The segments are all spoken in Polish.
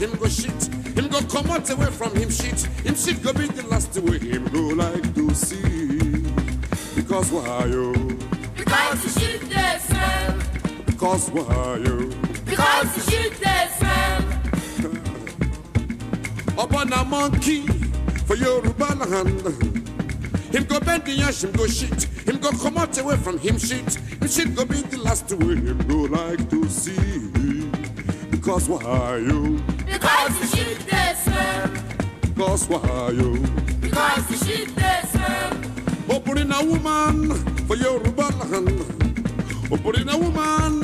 him go shit. Him go come out away from him shit. Him shit go be the last way him go like to see. Because why you? Because the shit they smell. Because why you? Because the shit they smell. Up on a monkey for Yoruba land. Him go bend the ash, him go shit. Him go come out away from him shit. Him shit go be the last way him go like to see. Because why you? Because the shit they smell. Because why you? Because the shit they smell. Opening a woman for Yoruba land. Opening oh, a woman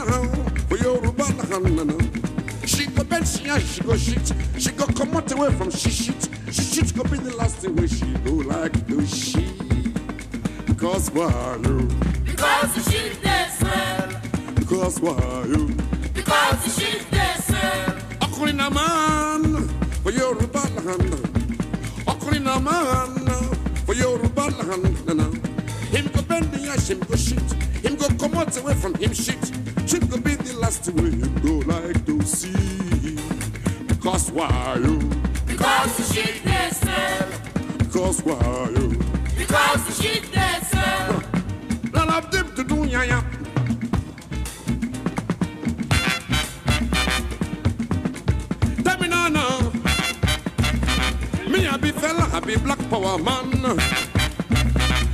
for Yoruba land. She go bend, she ash, she go shit. She go come out away from she shit. She shit go be the last way she go like to she. Because why you? Because the shit they smell. Because why you? Because the shit they smell. Ọkùnrin man for Yoruba land. Ọkùnrin náà man for Yoruba land. Him go bend the ash, him go shit. Him go come out away from him shit. Shit go be the last way him go like to see. Because why you? Because the shit they. Because why you? Because the shit they smell. None of them to do ya now. Me a be fella, I be black power man.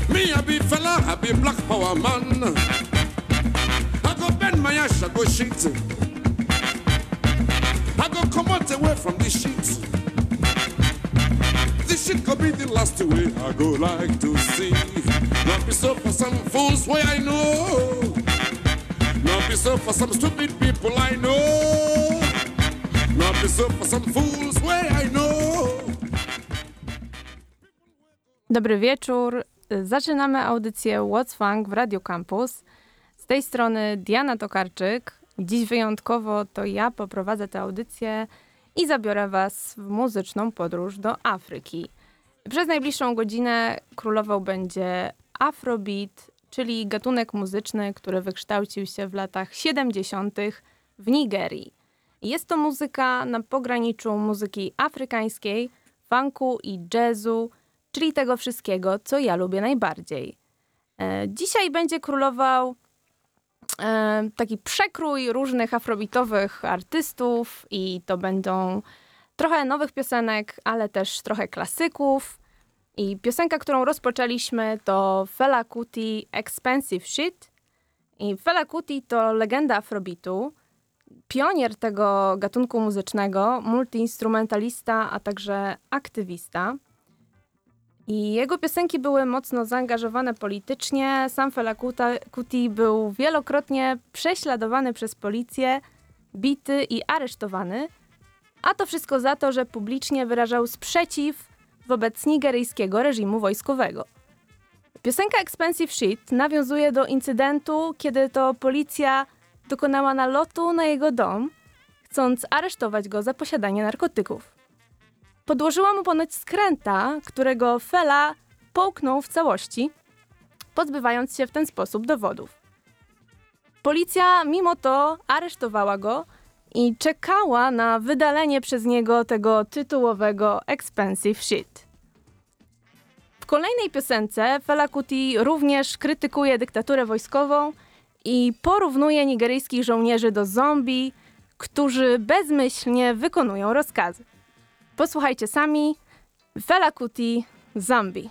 Me a be fella, I be black power man. I go bend my ass, I go shit. I go come out away from this shit. This shit could be the last way I go like to see. Not be so for some fools way I know. Not be so for some stupid people I know. Dobry wieczór. Zaczynamy audycję What's Funk w Radio Campus. Z tej strony Diana Tokarczyk. Dziś wyjątkowo to ja poprowadzę tę audycję i zabiorę Was w muzyczną podróż do Afryki. Przez najbliższą godzinę królował będzie Afrobeat, czyli gatunek muzyczny, który wykształcił się w latach 70. w Nigerii. Jest to muzyka na pograniczu muzyki afrykańskiej, funku i jazzu, czyli tego wszystkiego, co ja lubię najbardziej. E, Dzisiaj będzie królował e, taki przekrój różnych afrobitowych artystów i to będą trochę nowych piosenek, ale też trochę klasyków. I piosenka, którą rozpoczęliśmy to Fela Kuti Expensive Shit. I Fela Kuti to legenda afrobitu, pionier tego gatunku muzycznego, multiinstrumentalista, a także aktywista. I jego piosenki były mocno zaangażowane politycznie. Sam Fela Kuti był wielokrotnie prześladowany przez policję, bity i aresztowany. A to wszystko za to, że publicznie wyrażał sprzeciw wobec nigeryjskiego reżimu wojskowego. Piosenka Expensive Shit nawiązuje do incydentu, kiedy to policja dokonała nalotu na jego dom, chcąc aresztować go za posiadanie narkotyków. Podłożyła mu ponoć skręta, którego Fela połknął w całości, pozbywając się w ten sposób dowodów. Policja mimo to aresztowała go i czekała na wydalenie przez niego tego tytułowego expensive shit. W kolejnej piosence Fela Kuti również krytykuje dyktaturę wojskową i porównuje nigeryjskich żołnierzy do zombie, którzy bezmyślnie wykonują rozkazy. Posłuchajcie sami. Fela Kuti Zombie.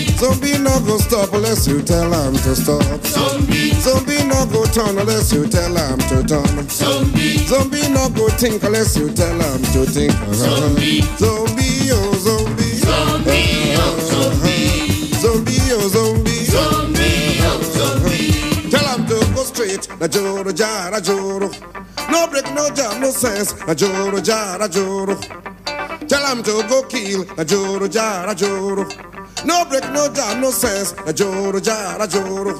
Zombie no go stop unless you tell him to stop. zombie, Zombie no go turn unless you tell him to turn. zombie. Zombie no go think unless you tell him to think. Zombie. Zombie, oh zombie. Zombie, oh zombie. Zombie, oh zombie. Zombie, oh zombie. Tell to go straight. Na joro jara joro. No break, no jam, no sense. Na joro jara joro. Tell him to go kill. Na joro jara joro. No break, no jam, no sense. Na joro jara joro.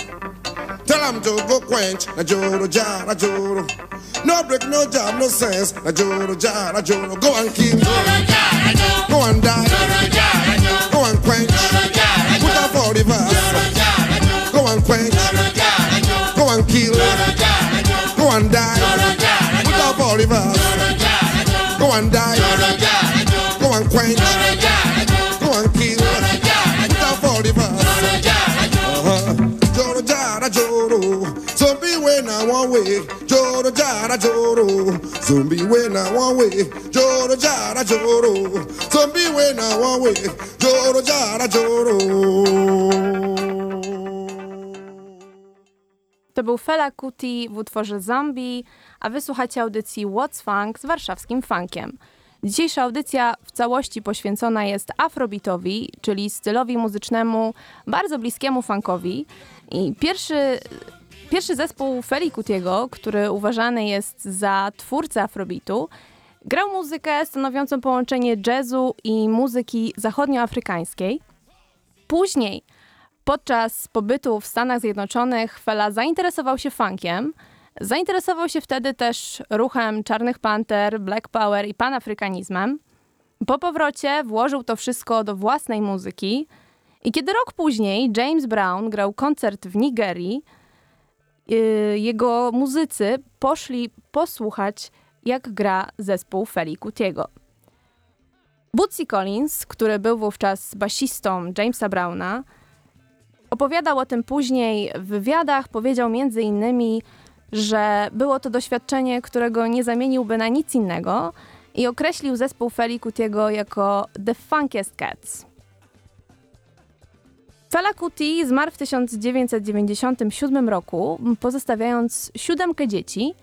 Tell him to go quench. Na joro jara joro. No break, no jam, no sense. Na joro jara joro. Go and kill. Joro jara jo. Go and die. Joro jara jo. Go and quench. Joro jara jo. Put up for the verse. Joro jara jo. Go and quench. Joro jara jo. Go and kill. Joro jara jo. Go and die. Joro jara Put jo. up for the verse. Joro jara jo. Go and die. Joro jara jo. Go and quench. Joro jara Joro jara joro. One way. Joro jara joro. One way. Joro jara joro. To był Fela Kuti w utworze Zombie, a wysłuchacie audycji What's Funk z warszawskim funkiem. Dzisiejsza audycja w całości poświęcona jest afrobeatowi, czyli stylowi muzycznemu bardzo bliskiemu funkowi. I pierwszy, pierwszy zespół Feli Kutiego, który uważany jest za twórcę afrobeatu, grał muzykę stanowiącą połączenie jazzu i muzyki zachodnioafrykańskiej. Później Podczas pobytu w Stanach Zjednoczonych Fela zainteresował się funkiem. Zainteresował się wtedy też ruchem Czarnych Panter, Black Power i panafrykanizmem. Po powrocie włożył to wszystko do własnej muzyki i kiedy rok później James Brown grał koncert w Nigerii, jego muzycy poszli posłuchać, jak gra zespół Feli Kutiego. Bootsy Collins, który był wówczas basistą Jamesa Browna, Opowiadał o tym później w wywiadach, powiedział między innymi, że było to doświadczenie, którego nie zamieniłby na nic innego i określił zespół Feli Kutiego jako The Funkiest Cats. Fela Kuti zmarł w 1997 roku, pozostawiając siódemkę dzieci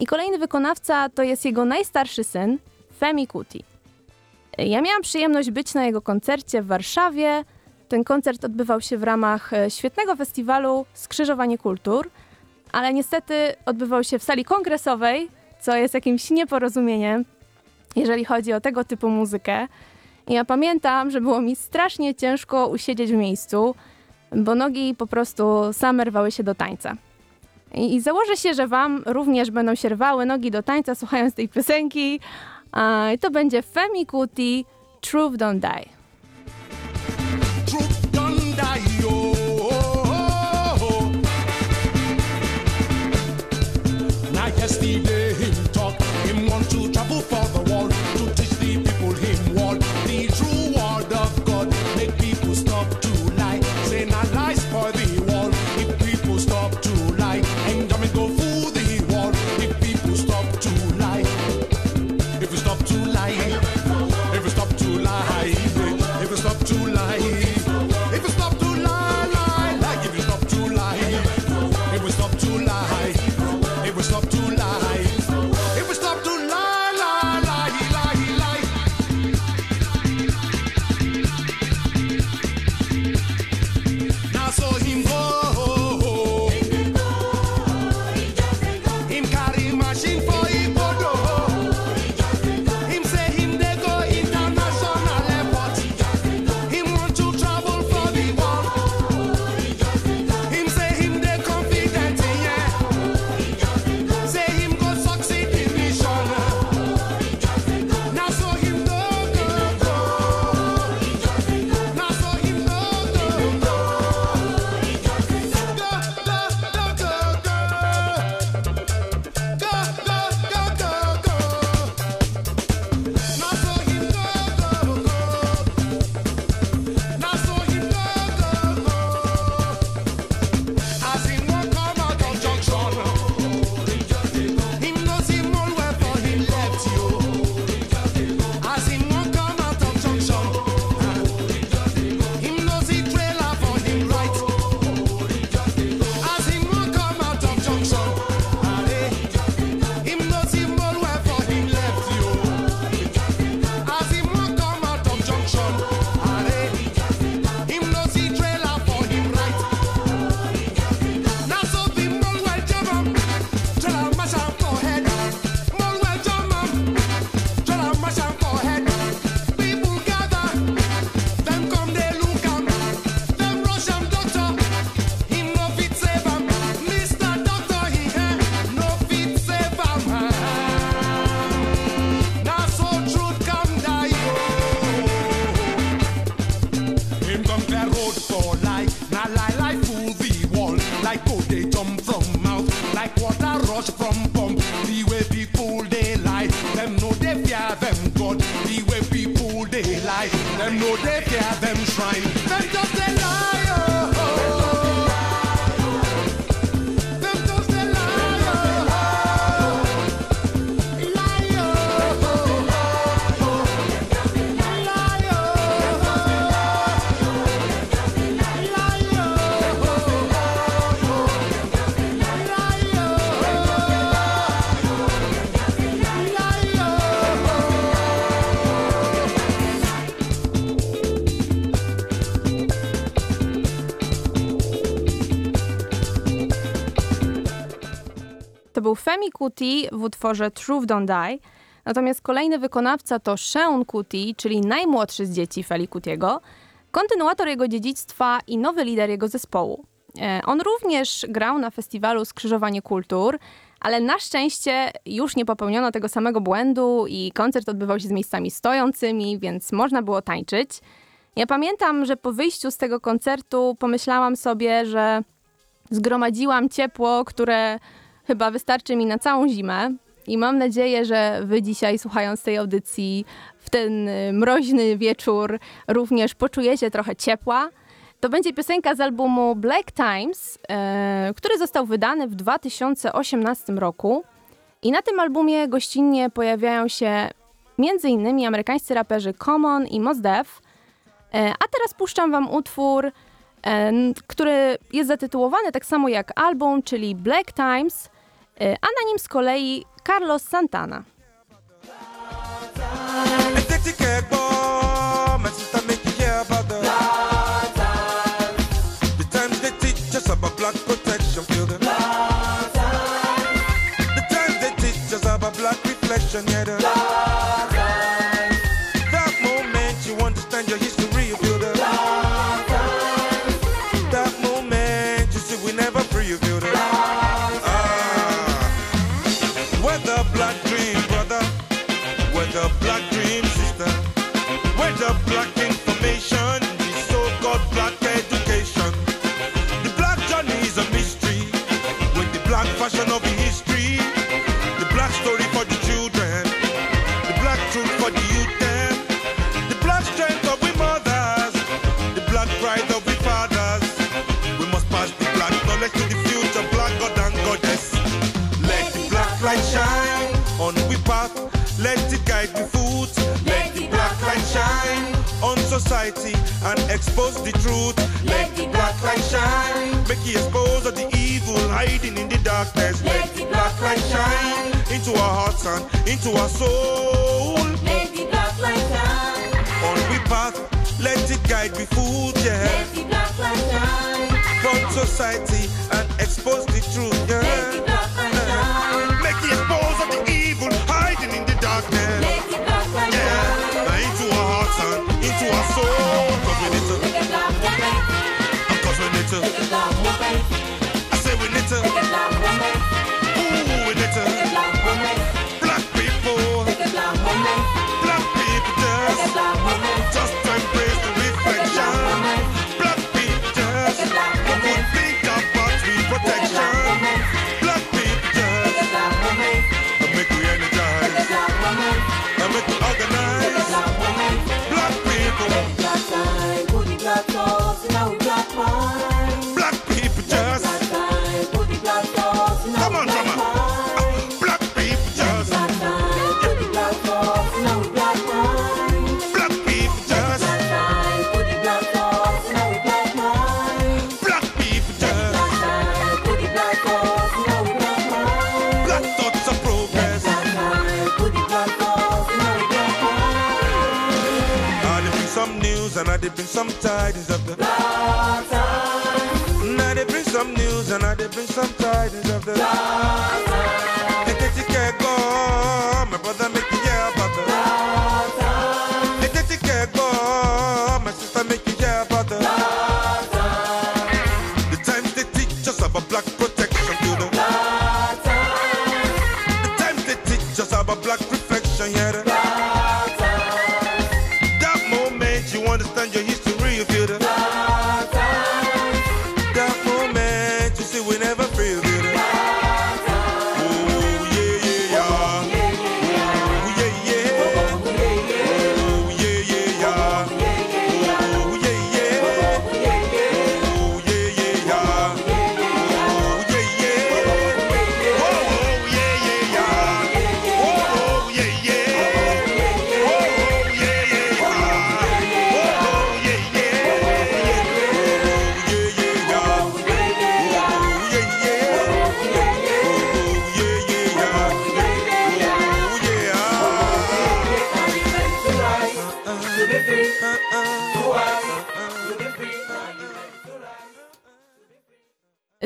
i kolejny wykonawca to jest jego najstarszy syn, Femi Kuti. Ja miałam przyjemność być na jego koncercie w Warszawie, ten koncert odbywał się w ramach e, świetnego festiwalu Skrzyżowanie Kultur, ale niestety odbywał się w sali kongresowej, co jest jakimś nieporozumieniem, jeżeli chodzi o tego typu muzykę. I ja pamiętam, że było mi strasznie ciężko usiedzieć w miejscu, bo nogi po prostu same rwały się do tańca. I, i założę się, że wam również będą się rwały nogi do tańca słuchając tej piosenki. To będzie Femi Kuti, Truth Don't Die. Kuti w utworze Truth Don't Die. Natomiast kolejny wykonawca to Sean Kuti, czyli najmłodszy z dzieci Feli Kutiego, kontynuator jego dziedzictwa i nowy lider jego zespołu. E, On również grał na festiwalu Skrzyżowanie Kultur, ale na szczęście już nie popełniono tego samego błędu i koncert odbywał się z miejscami stojącymi, więc można było tańczyć. Ja pamiętam, że po wyjściu z tego koncertu pomyślałam sobie, że zgromadziłam ciepło, które chyba wystarczy mi na całą zimę. I mam nadzieję, że Wy dzisiaj, słuchając tej audycji, w ten y, mroźny wieczór również poczujecie trochę ciepła. To będzie piosenka z albumu Black Times, e, który został wydany w 2018 roku. I na tym albumie gościnnie pojawiają się m.in. amerykańscy raperzy Common i Mos Def. E, a teraz puszczam Wam utwór, n- który jest zatytułowany tak samo jak album, czyli Black Times, a na nim z kolei Carlos Santana. And take society and expose the truth. Let the black light shine. Make it expose of the evil hiding in the darkness. Let the black light shine into our hearts and into our soul. Let the black light shine. On we path, let it guide we foot. Yeah. Let the black light shine. From society and expose the truth. Yeah. I did bring some tidings of the. Black time. Now they bring some news and I did bring some tidings of the. Black time. Hey, take care, go. My brother make you hear about the. Black time. Hey, take care, go. My sister make you hear about the. Black time. The times they teach us about black protection to the. Black time. The times they teach us about black reflection, yeah. The,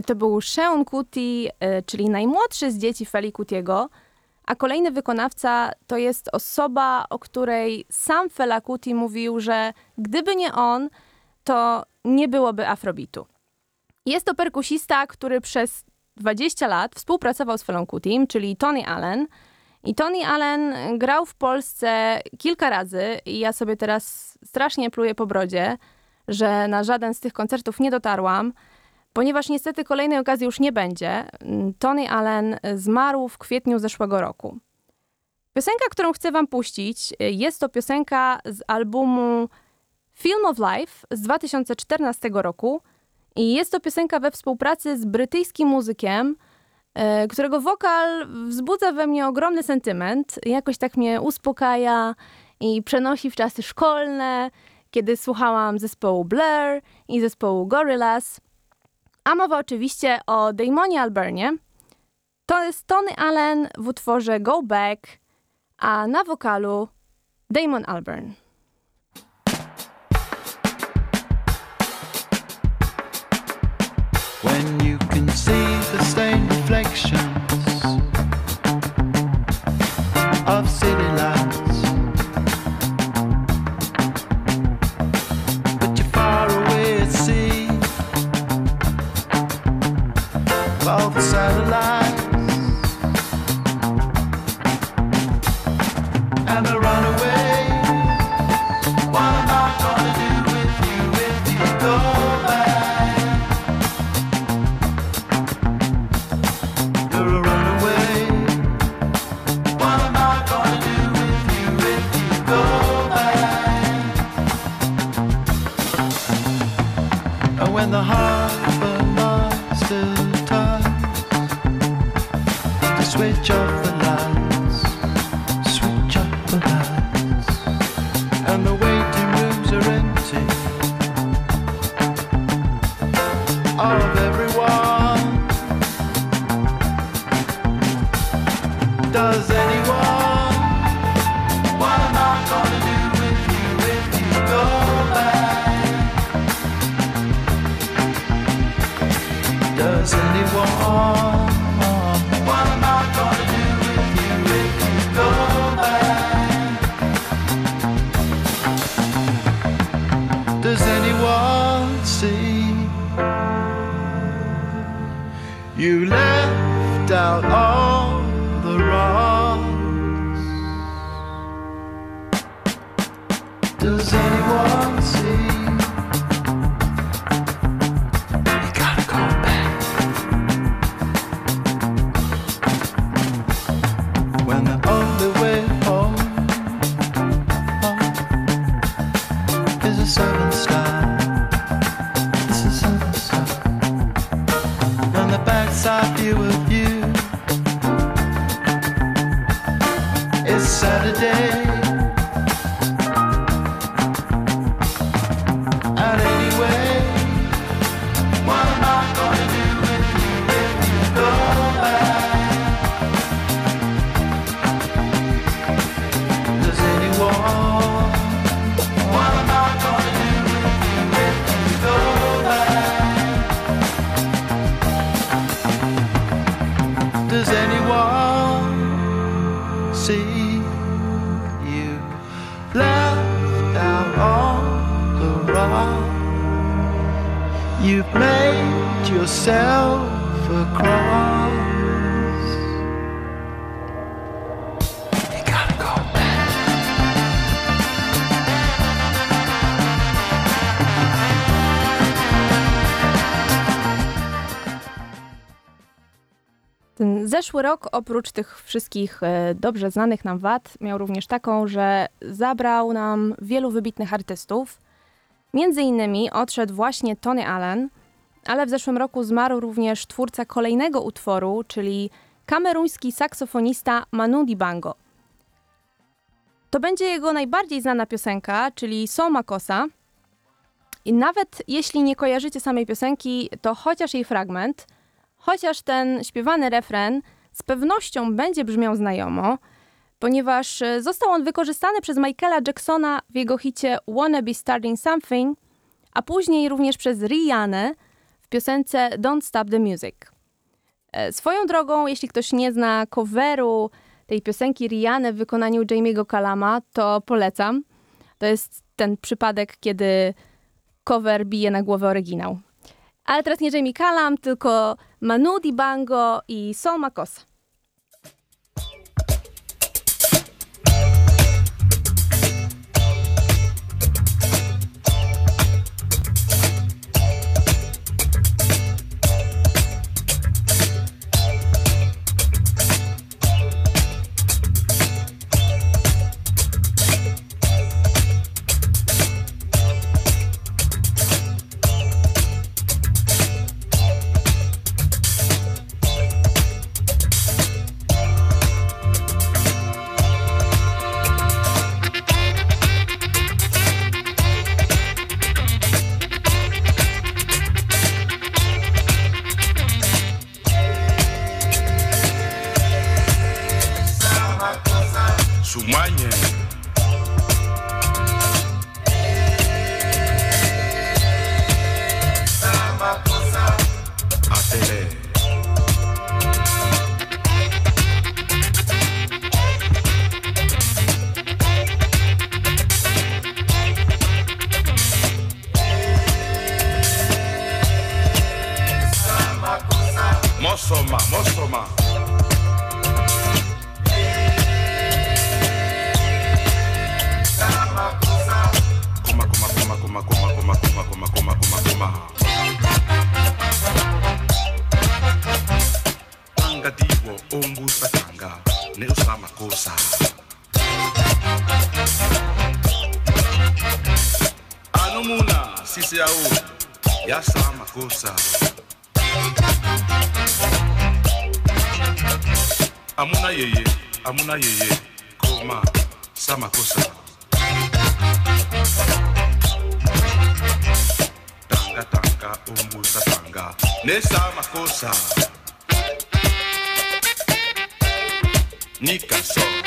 to był Sean Kuti, y, czyli najmłodszy z dzieci Feli Kutiego, a kolejny wykonawca to jest osoba, o której sam Fela Kuti mówił, że gdyby nie on, to nie byłoby afrobitu. Jest to perkusista, który przez 20 lat współpracował z Felą Kutim, czyli Tony Allen. I Tony Allen grał w Polsce kilka razy i ja sobie teraz strasznie pluję po brodzie, że na żaden z tych koncertów nie dotarłam, ponieważ niestety kolejnej okazji już nie będzie. Tony Allen zmarł w kwietniu zeszłego roku. Piosenka, którą chcę wam puścić, jest to piosenka z albumu Film of Life z 2014 roku i jest to piosenka we współpracy z brytyjskim muzykiem, e, którego wokal wzbudza we mnie ogromny sentyment. Jakoś tak mnie uspokaja i przenosi w czasy szkolne, kiedy słuchałam zespołu Blur i zespołu Gorillaz. A mowa oczywiście o Damonie Albernie. To jest Tony Allen w utworze Go Back, a na wokalu Damon Albarn. when you can see the stained reflections anyone rok, oprócz tych wszystkich e, dobrze znanych nam wad, miał również taką, że zabrał nam wielu wybitnych artystów. Między innymi odszedł właśnie Tony Allen, ale w zeszłym roku zmarł również twórca kolejnego utworu, czyli kameruński saksofonista Manu Dibango. To będzie jego najbardziej znana piosenka, czyli So Makosa. I nawet jeśli nie kojarzycie samej piosenki, to chociaż jej fragment, chociaż ten śpiewany refren z pewnością będzie brzmiał znajomo, ponieważ e, został on wykorzystany przez Michaela Jacksona w jego hicie Wanna Be Starting Something, a później również przez Rihannę w w piosence Don't Stop the Music. E, Swoją drogą, jeśli ktoś nie zna coveru tej piosenki Rihanny w wykonaniu Jamie'ego Kalama, to polecam. To jest ten przypadek, kiedy cover bije na głowę oryginał. Ale teraz nie Jamie Kalam, tylko Manu Dibango i Sol Makosa. ni usa makosa ano muna sisi au yasa makosa amuna yeye amuna yeye. Koma sa kosa. tanga tanga umbusa tanga. Nesa kosa. Nica Sol.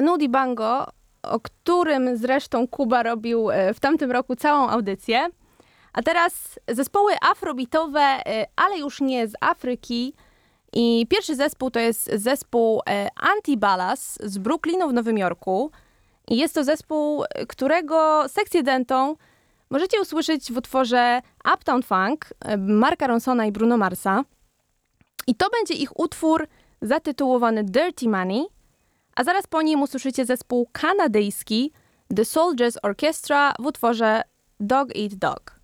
Manu Dibango, o którym zresztą Kuba robił e, w tamtym roku całą audycję. A teraz zespoły afrobitowe, e, ale już nie z Afryki. I pierwszy zespół to jest zespół e, Antibalas z Brooklynu w Nowym Jorku. I jest to zespół, którego sekcję dentą możecie usłyszeć w utworze Uptown Funk Marka Ronsona i Bruno Marsa. I to będzie ich utwór zatytułowany Dirty Money, a zaraz po nim usłyszycie zespół kanadyjski The Soldiers Orchestra w utworze Dog Eat Dog.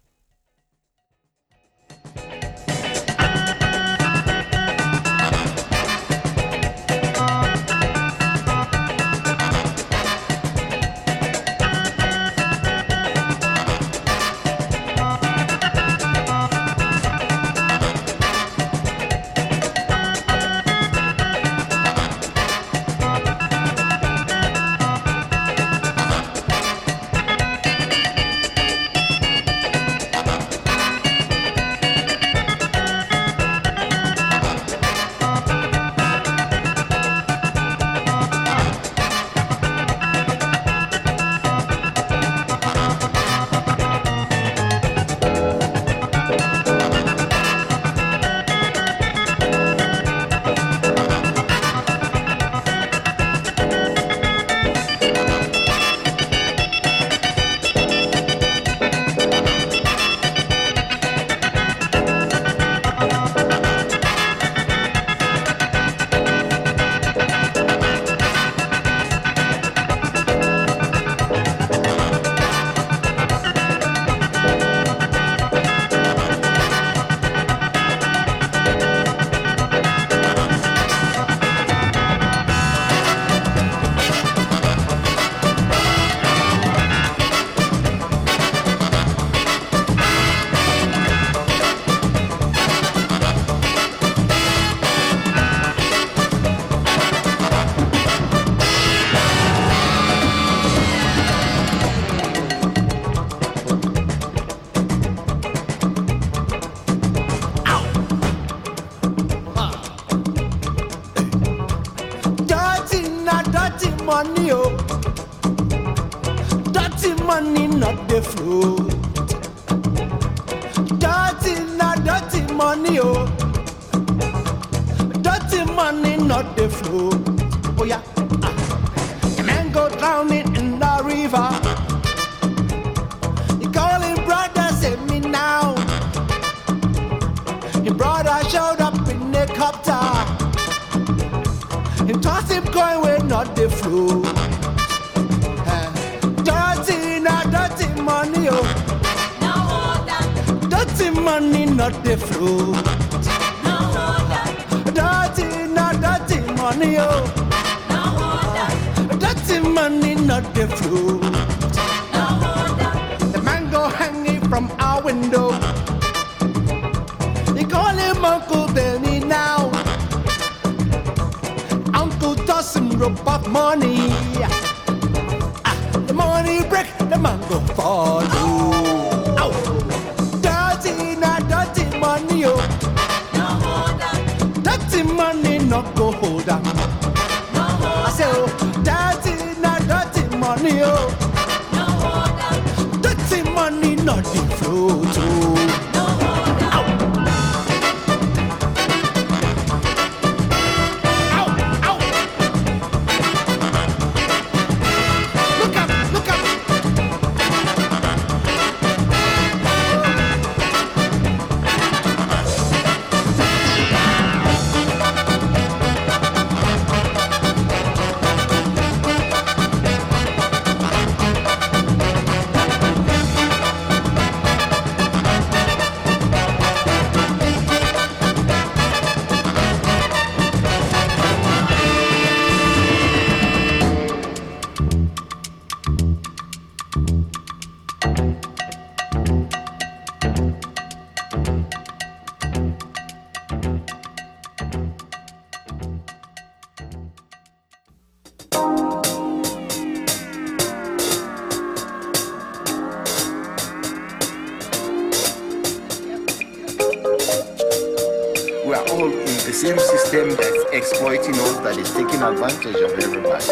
advantage of everybody.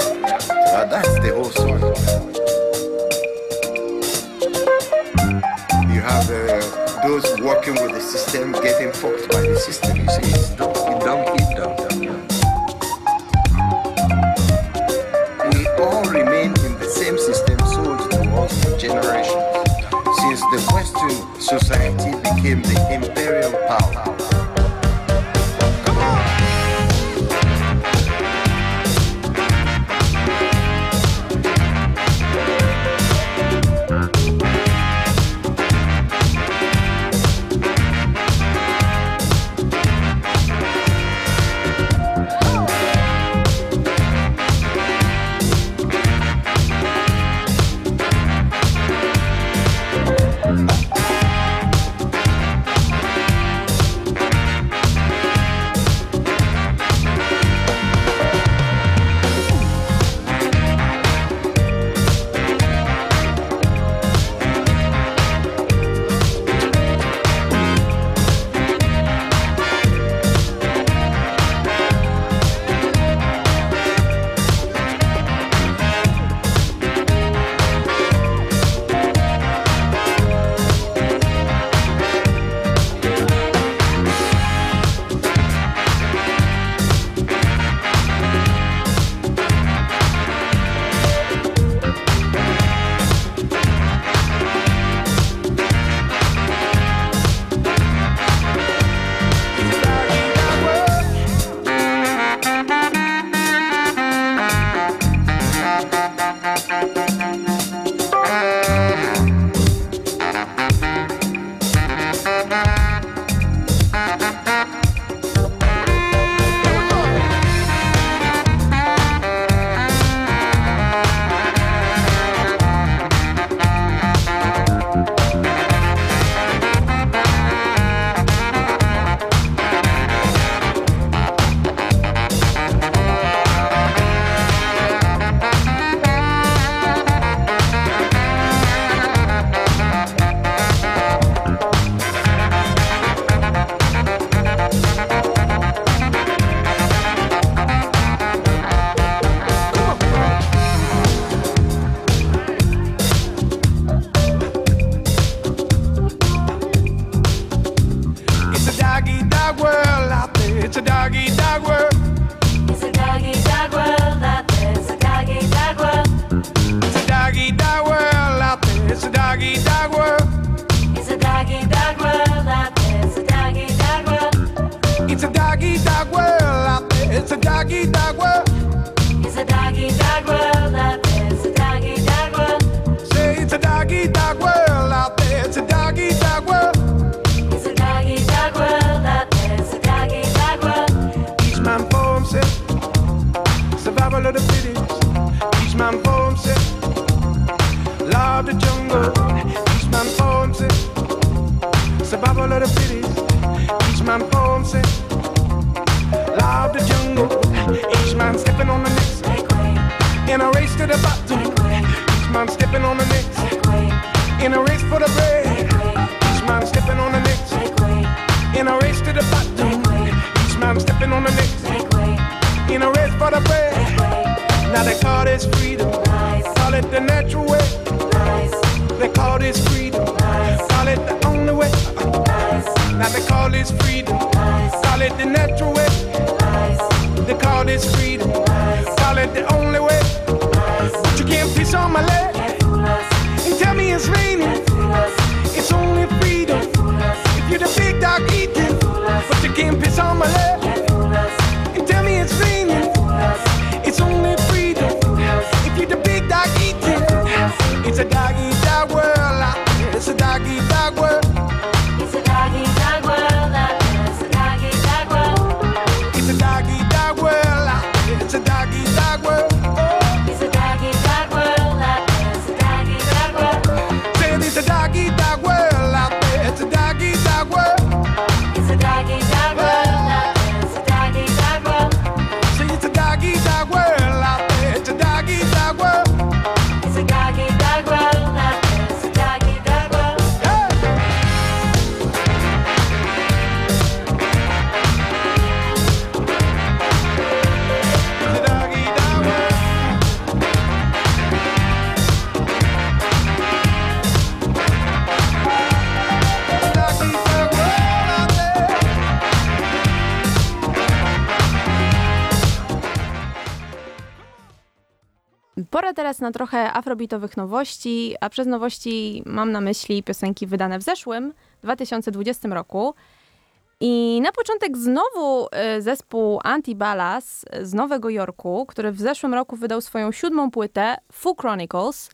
That's the whole story. You have uh, those working with the system getting fucked by the system, you see. It's a doggy dog world. It's a doggy dog world out there. It's a doggy dog world. Say it's a doggy dog world out there. It's a doggy dog world. It's a doggy dog world out there. It's a doggy dog world. Each man for himself. Survival of the fittest. Each man for himself. Law of the jungle. Each man for himself. Survival of the fittest. Each man for In a race to the bottom. Each man stepping on the next. In a race for the bread. Each man stepping on the next. In a race to the bottom. Each man stepping on the next. In a race for the bread. Now they call this freedom. Call it the natural way. They call this freedom. Call it the only way. Now they call this freedom. Call it the natural way. They call this freedom. Call it the only way. Can't piss on my leg and tell me it's raining. It's only freedom. If you're the big dog eating, but you can't piss on my leg and tell me it's raining. It's only freedom. If you're the big dog eating, it's a doggy dog world. It's a doggy dog world. Na trochę afrobitowych nowości, a przez nowości mam na myśli piosenki wydane w zeszłym, 2020 roku. I na początek znowu y, zespół Antibalas z Nowego Jorku, który w zeszłym roku wydał swoją siódmą płytę Fu Chronicles.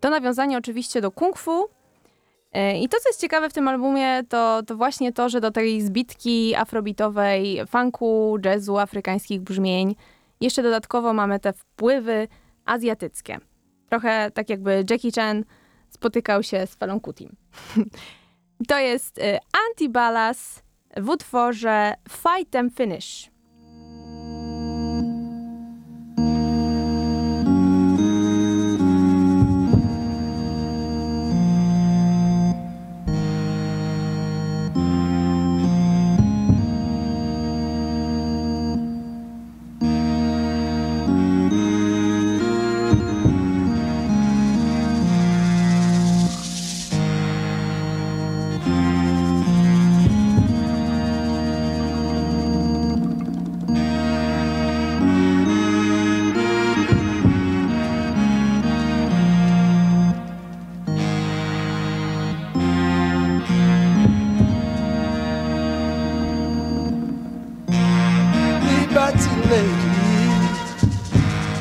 To nawiązanie oczywiście do kung fu. Y, I to, co jest ciekawe w tym albumie, to, to właśnie to, że do tej zbitki afrobitowej, funku, jazzu, afrykańskich brzmień, jeszcze dodatkowo mamy te wpływy azjatyckie. Trochę tak jakby Jackie Chan spotykał się z Felą Kutim. to jest y, Antibalas w utworze Fight Them Finish.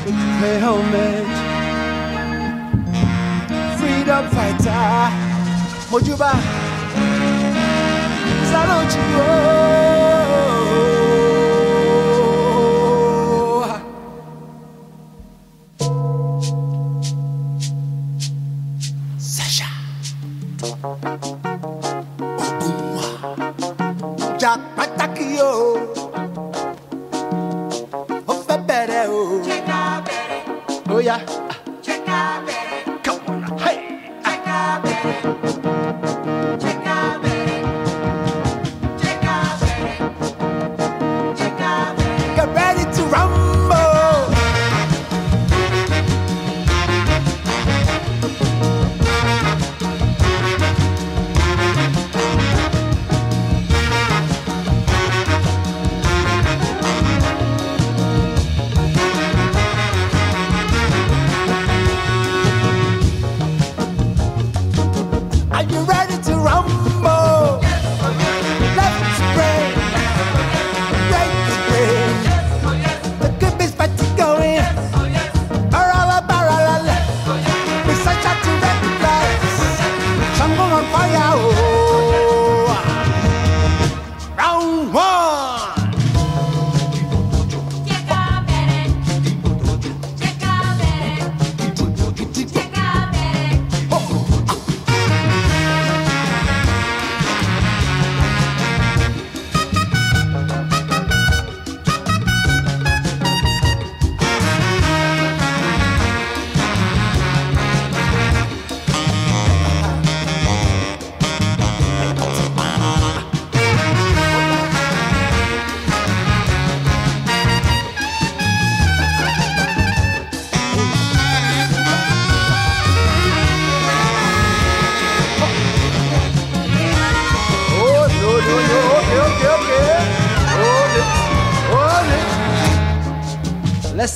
Pay homage. Freedom fighter, Mojuba, salute you.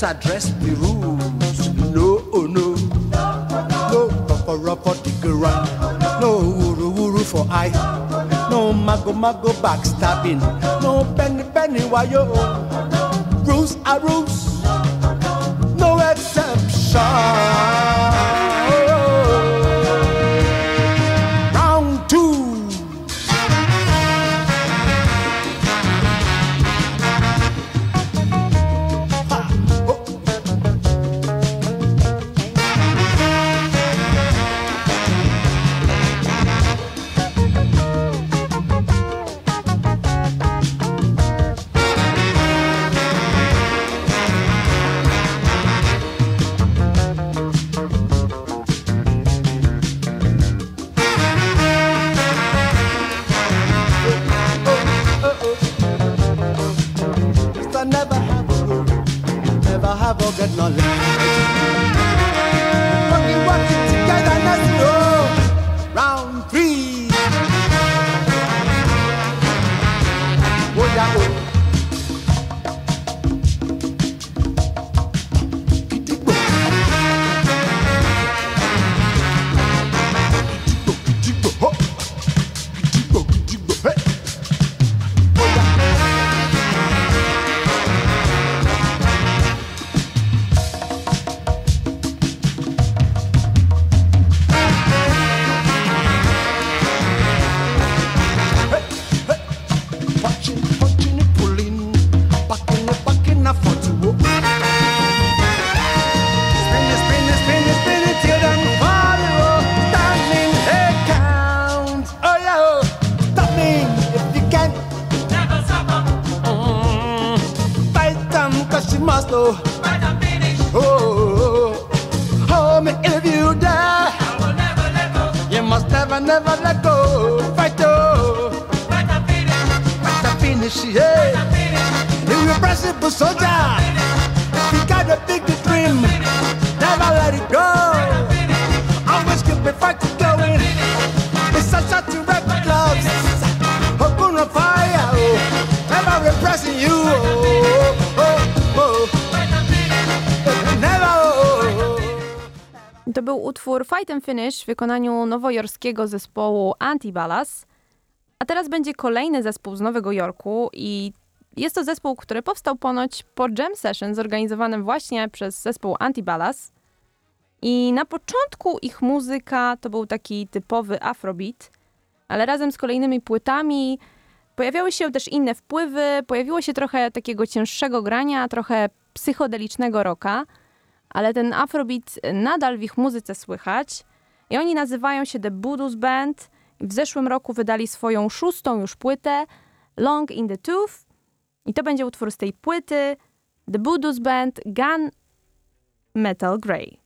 Address the rules. No, oh no. No rougher rougher digger No wuru wuru for I. No mago mago backstabbing. No penny penny why wayo. Rules are rules. No exception. Fight and Finish w wykonaniu nowojorskiego zespołu Antibalas. A teraz będzie kolejny zespół z Nowego Jorku i jest to zespół, który powstał ponoć po jam session zorganizowanym właśnie przez zespół Antibalas. I na początku ich muzyka to był taki typowy afrobeat, ale razem z kolejnymi płytami pojawiały się też inne wpływy, pojawiło się trochę takiego cięższego grania, trochę psychodelicznego rocka, ale ten afrobeat nadal w ich muzyce słychać. I oni nazywają się The Boodoos Band. W zeszłym roku wydali swoją szóstą już płytę Long in the Tooth. I to będzie utwór z tej płyty The Boodoos Band Gun Metal Grey.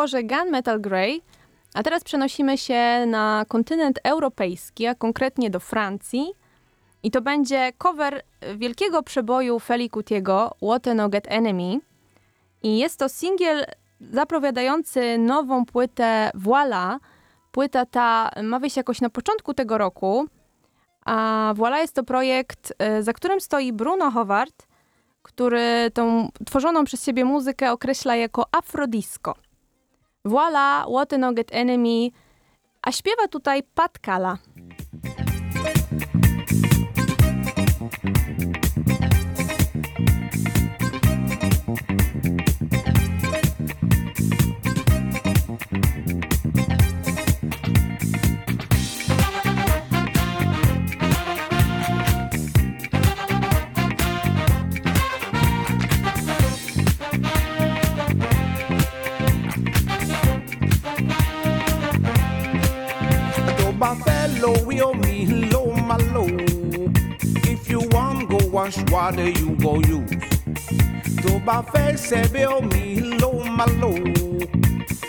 Utworze Gunmetal Grey. A teraz przenosimy się na kontynent europejski, a konkretnie do Francji. I to będzie cover wielkiego przeboju Feli Kutiego What a No Get Enemy. I jest to singiel zapowiadający nową płytę Voila. Płyta ta ma wyjść jakoś na początku tego roku. A Voila jest to projekt, y, za którym stoi Bruno Howard, który tą tworzoną przez siebie muzykę określa jako afrodisco. Voila, What a No Get Enemy, a śpiewa tutaj Pat Kala. Wash water, you go use. Do my face say, bill me low my low.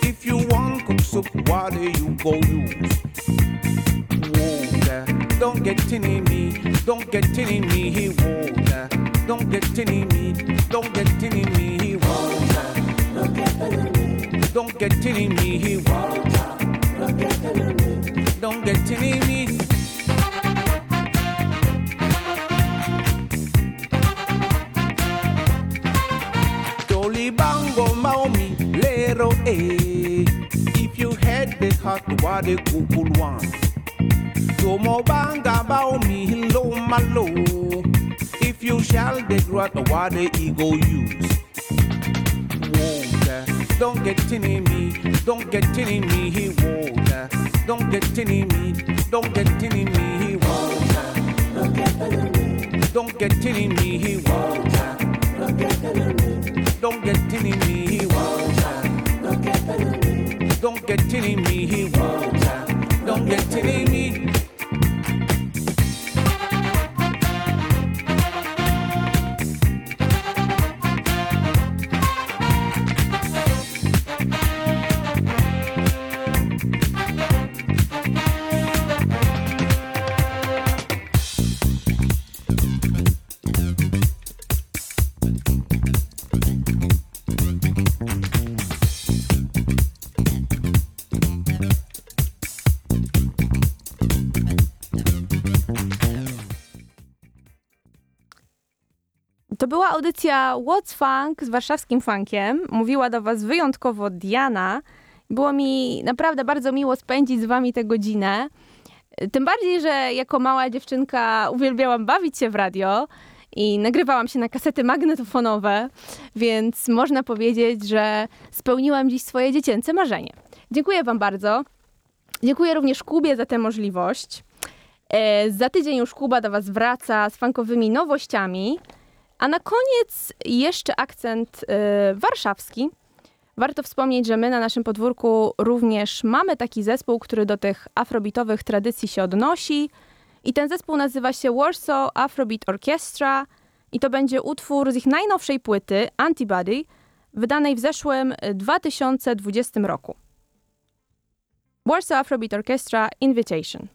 If you want cook soup water, you go use. Water, don't get in me, don't get in me, water. Don't get in me, don't get in me, water. Don't get in me, water. Don't get in me. Lero eh. If you had the heart, what a cool one. Tomo banga baomi lo malo. If you shall the grat, what a ego use. Water, don't get in me, don't get in me, water. Don't get in me, don't get in me, water. Don't get in me, water. Don't get in me, water. Don't get in me, water. Don't get in me. Była audycja What's Funk z warszawskim funkiem. Mówiła do Was wyjątkowo Diana. Było mi naprawdę bardzo miło spędzić z Wami tę godzinę. Tym bardziej, że jako mała dziewczynka uwielbiałam bawić się w radio i nagrywałam się na kasety magnetofonowe, więc można powiedzieć, że spełniłam dziś swoje dziecięce marzenie. Dziękuję Wam bardzo. Dziękuję również Kubie za tę możliwość. E, za tydzień już Kuba do Was wraca z funkowymi nowościami. A na koniec jeszcze akcent y, warszawski. Warto wspomnieć, że my na naszym podwórku również mamy taki zespół, który do tych afrobitowych tradycji się odnosi. I ten zespół nazywa się Warsaw Afrobeat Orchestra. I to będzie utwór z ich najnowszej płyty, Antibody, wydanej w zeszłym y, 2020 roku. Warsaw Afrobeat Orchestra Invitation.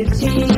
it's team